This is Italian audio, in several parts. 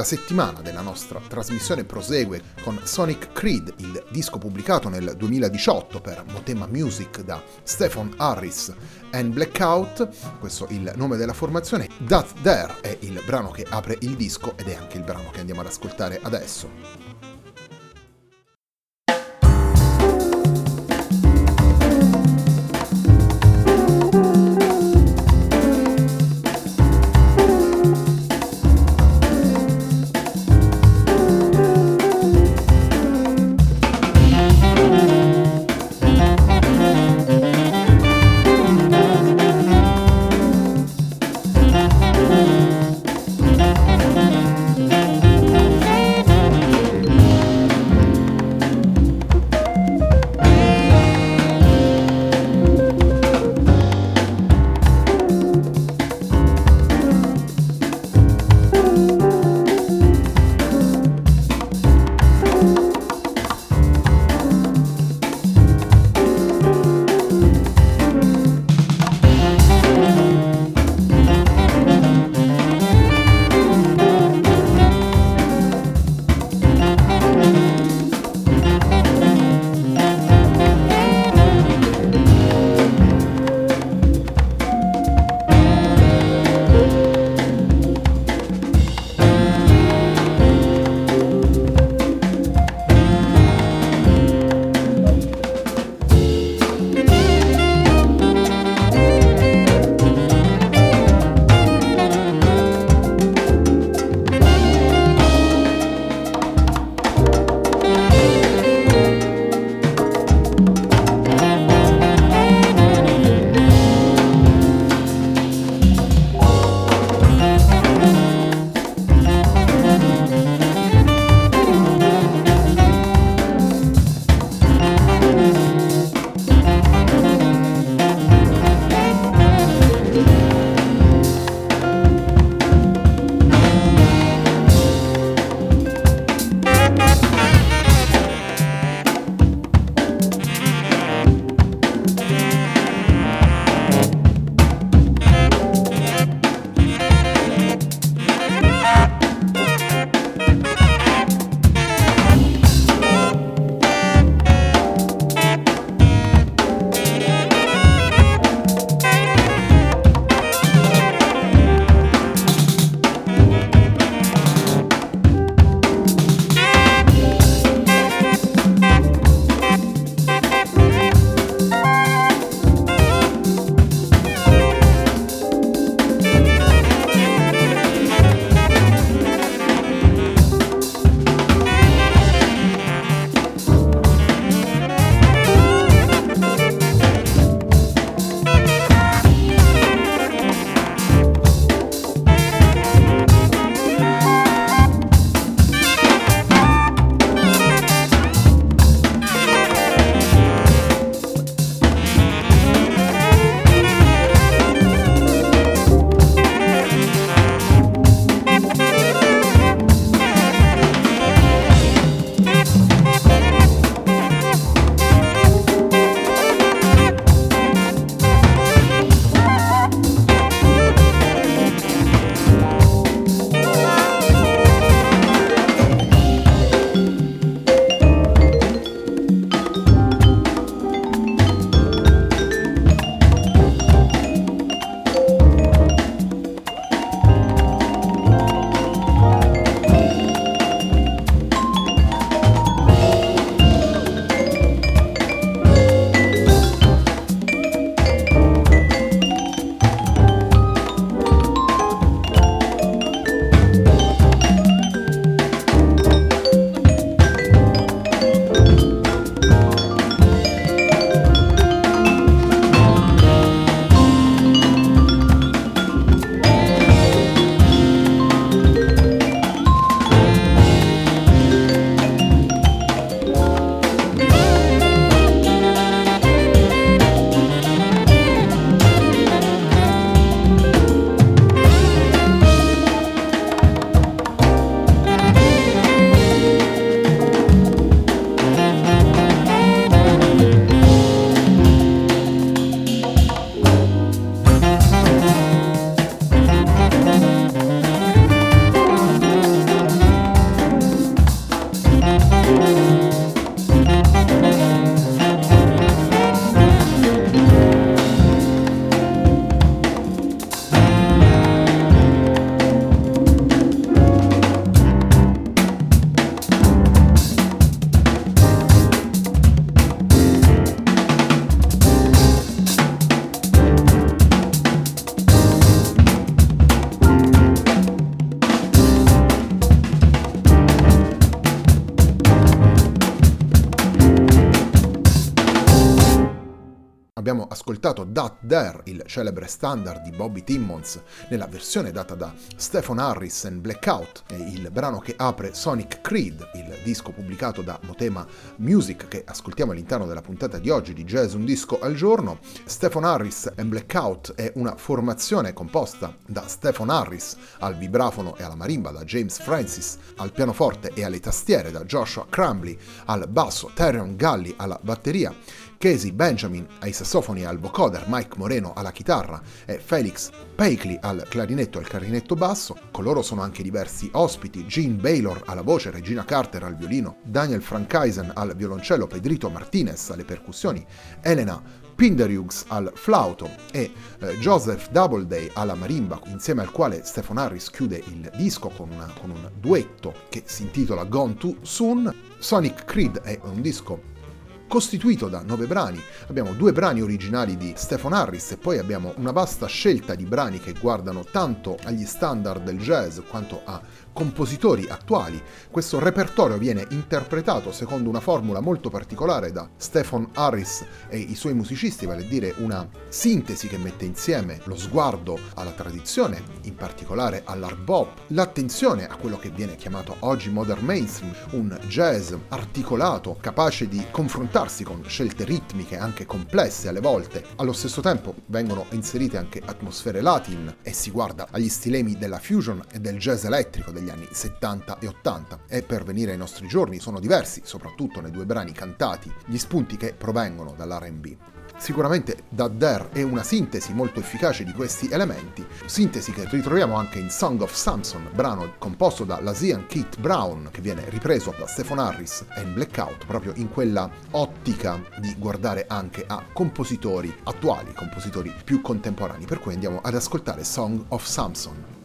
La settimana della nostra trasmissione prosegue con Sonic Creed, il disco pubblicato nel 2018 per Motema Music da Stephen Harris and Blackout, questo è il nome della formazione. That There è il brano che apre il disco ed è anche il brano che andiamo ad ascoltare adesso. Abbiamo ascoltato That There, il celebre standard di Bobby Timmons, nella versione data da Stephen Harris and Blackout, il brano che apre Sonic Creed, il disco pubblicato da Motema Music che ascoltiamo all'interno della puntata di oggi di Jazz Un Disco al Giorno. Stephen Harris and Blackout è una formazione composta da Stephen Harris al vibrafono e alla marimba, da James Francis al pianoforte e alle tastiere, da Joshua Crumbly al basso, Terrion Galli alla batteria, Casey Benjamin ai sassofoni e al vocoder, Mike Moreno alla chitarra e Felix Paikley al clarinetto e al clarinetto basso. Con loro sono anche diversi ospiti, Gene Baylor alla voce, Regina Carter al violino, Daniel Frankeisen al violoncello, Pedrito Martinez alle percussioni, Elena Pinderhughes al flauto e eh, Joseph Doubleday alla marimba, insieme al quale Stephen Harris chiude il disco con, con un duetto che si intitola Gone Too Soon. Sonic Creed è un disco costituito da nove brani. Abbiamo due brani originali di Stephen Harris e poi abbiamo una vasta scelta di brani che guardano tanto agli standard del jazz quanto a compositori attuali. Questo repertorio viene interpretato secondo una formula molto particolare da Stephen Harris e i suoi musicisti, vale a dire una sintesi che mette insieme lo sguardo alla tradizione, in particolare all'art bop, l'attenzione a quello che viene chiamato oggi modern mainstream, un jazz articolato, capace di confrontarsi con scelte ritmiche anche complesse alle volte. Allo stesso tempo vengono inserite anche atmosfere latin e si guarda agli stilemi della fusion e del jazz elettrico degli anni 70 e 80 e per venire ai nostri giorni sono diversi, soprattutto nei due brani cantati, gli spunti che provengono dall'RB. Sicuramente Da There è una sintesi molto efficace di questi elementi, sintesi che ritroviamo anche in Song of Samson, brano composto da Lazian Keith Brown, che viene ripreso da Stephen Harris e in Blackout, proprio in quella ottica di guardare anche a compositori attuali, compositori più contemporanei, per cui andiamo ad ascoltare Song of Samson.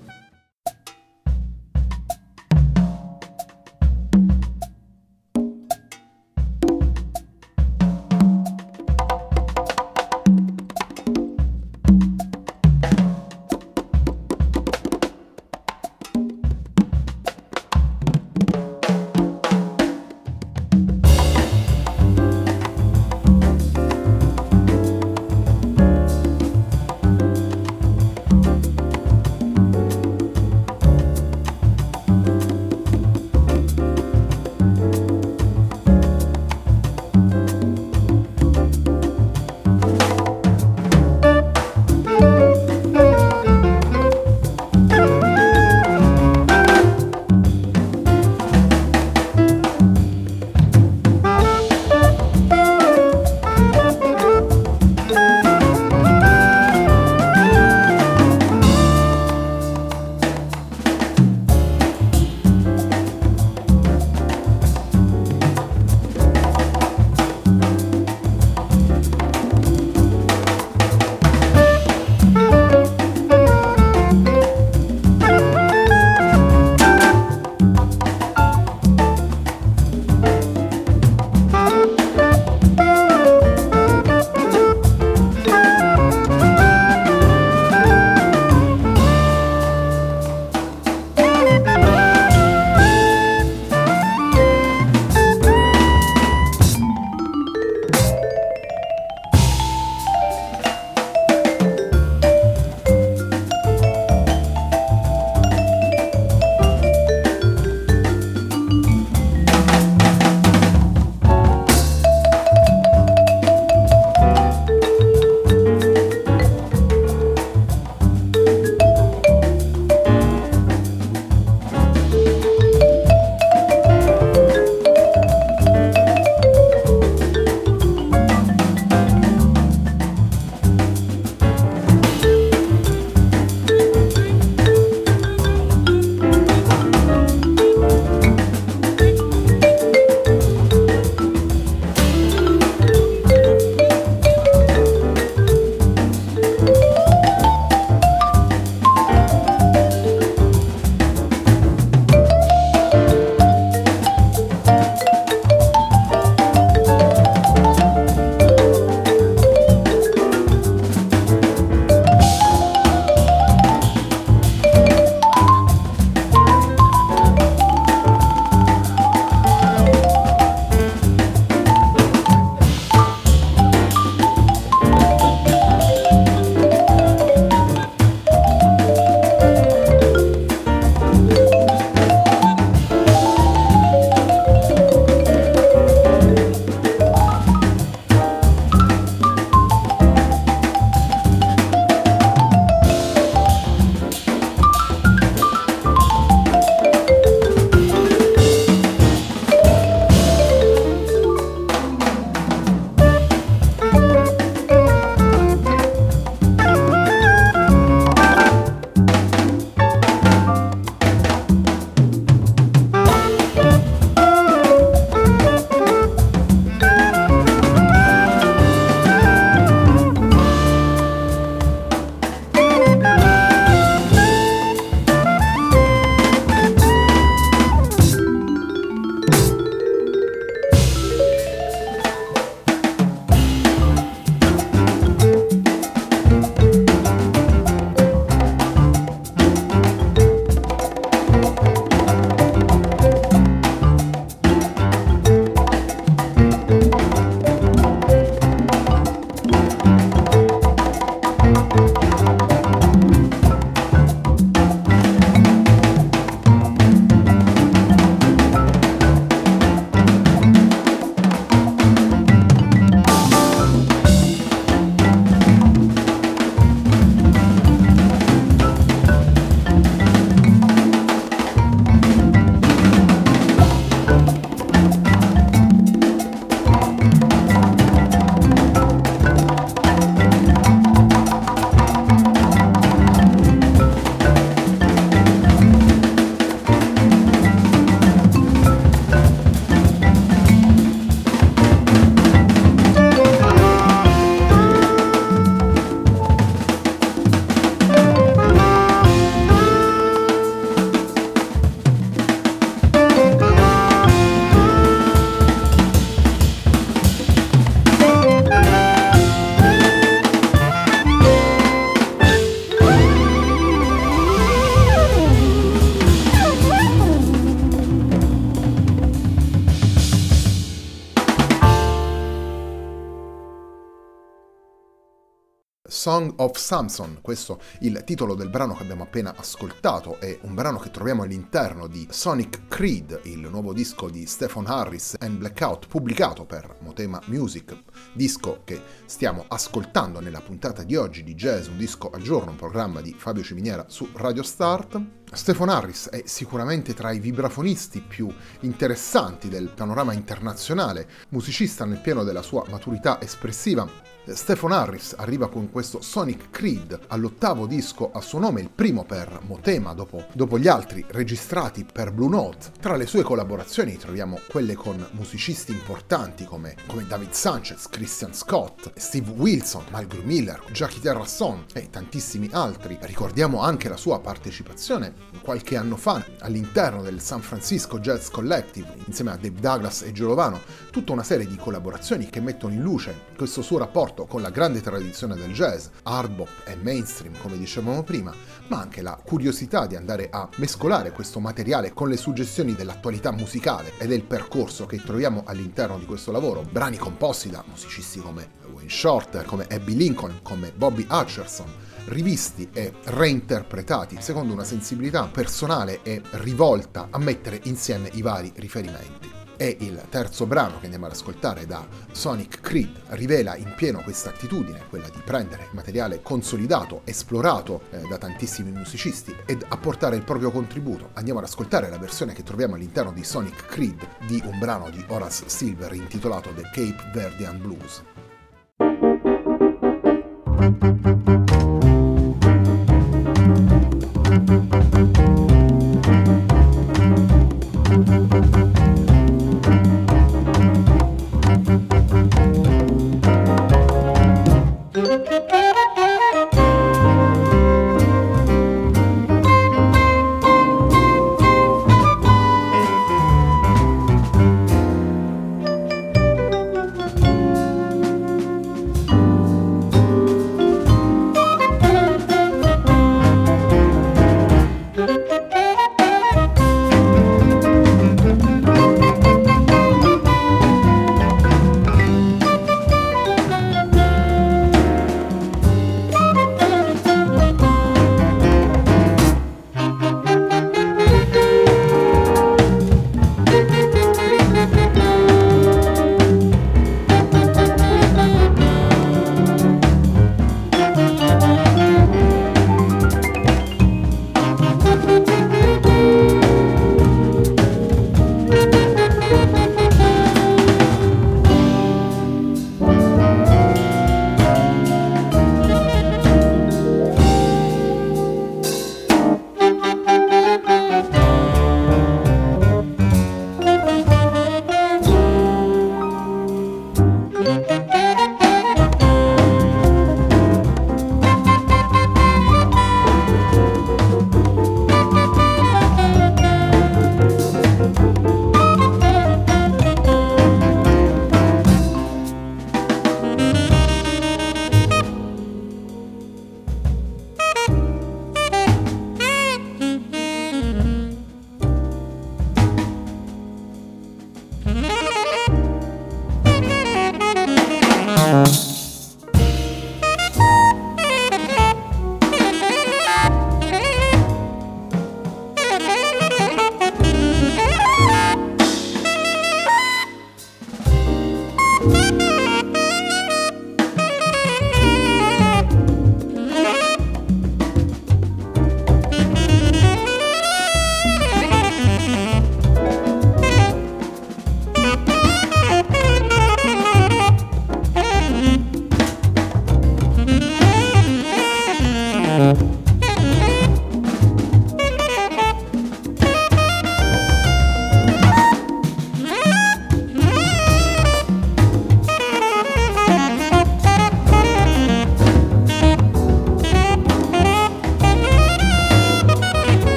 Of Samson, questo il titolo del brano che abbiamo appena ascoltato, è un brano che troviamo all'interno di Sonic Creed, il nuovo disco di Stephen Harris and Blackout, pubblicato per Motema Music, disco che stiamo ascoltando nella puntata di oggi di Jazz, un disco al giorno, un programma di Fabio Ciminiera su Radio Start. Stephen Harris è sicuramente tra i vibrafonisti più interessanti del panorama internazionale, musicista nel pieno della sua maturità espressiva, Stephen Harris arriva con questo Sonic Creed all'ottavo disco a suo nome, il primo per Motema dopo, dopo, gli altri registrati per Blue Note. Tra le sue collaborazioni troviamo quelle con musicisti importanti come, come David Sanchez, Christian Scott, Steve Wilson, Malgrove Miller, Jackie Terrasson e tantissimi altri. Ricordiamo anche la sua partecipazione qualche anno fa all'interno del San Francisco Jazz Collective insieme a Dave Douglas e Giolovano, tutta una serie di collaborazioni che mettono in luce questo suo rapporto con la grande tradizione del jazz, hard bop e mainstream come dicevamo prima, ma anche la curiosità di andare a mescolare questo materiale con le suggestioni dell'attualità musicale e del percorso che troviamo all'interno di questo lavoro, brani composti da musicisti come Wayne Shorter, come Abby Lincoln, come Bobby Hutcherson, rivisti e reinterpretati secondo una sensibilità personale e rivolta a mettere insieme i vari riferimenti è il terzo brano che andiamo ad ascoltare da Sonic Creed, rivela in pieno questa attitudine, quella di prendere materiale consolidato, esplorato eh, da tantissimi musicisti ed apportare il proprio contributo. Andiamo ad ascoltare la versione che troviamo all'interno di Sonic Creed di un brano di Horace Silver intitolato The Cape Verdean Blues.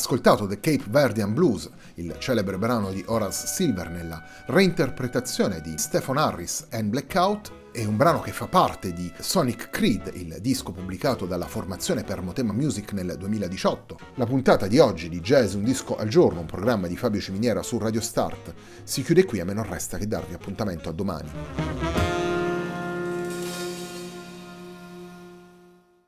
Ascoltato The Cape Verdean Blues, il celebre brano di Horace Silver nella reinterpretazione di Stephen Harris and Blackout, è un brano che fa parte di Sonic Creed, il disco pubblicato dalla formazione per Motema Music nel 2018. La puntata di oggi di Jazz Un disco al giorno, un programma di Fabio Ciminiera su Radio Start, si chiude qui a me non resta che darvi appuntamento a domani.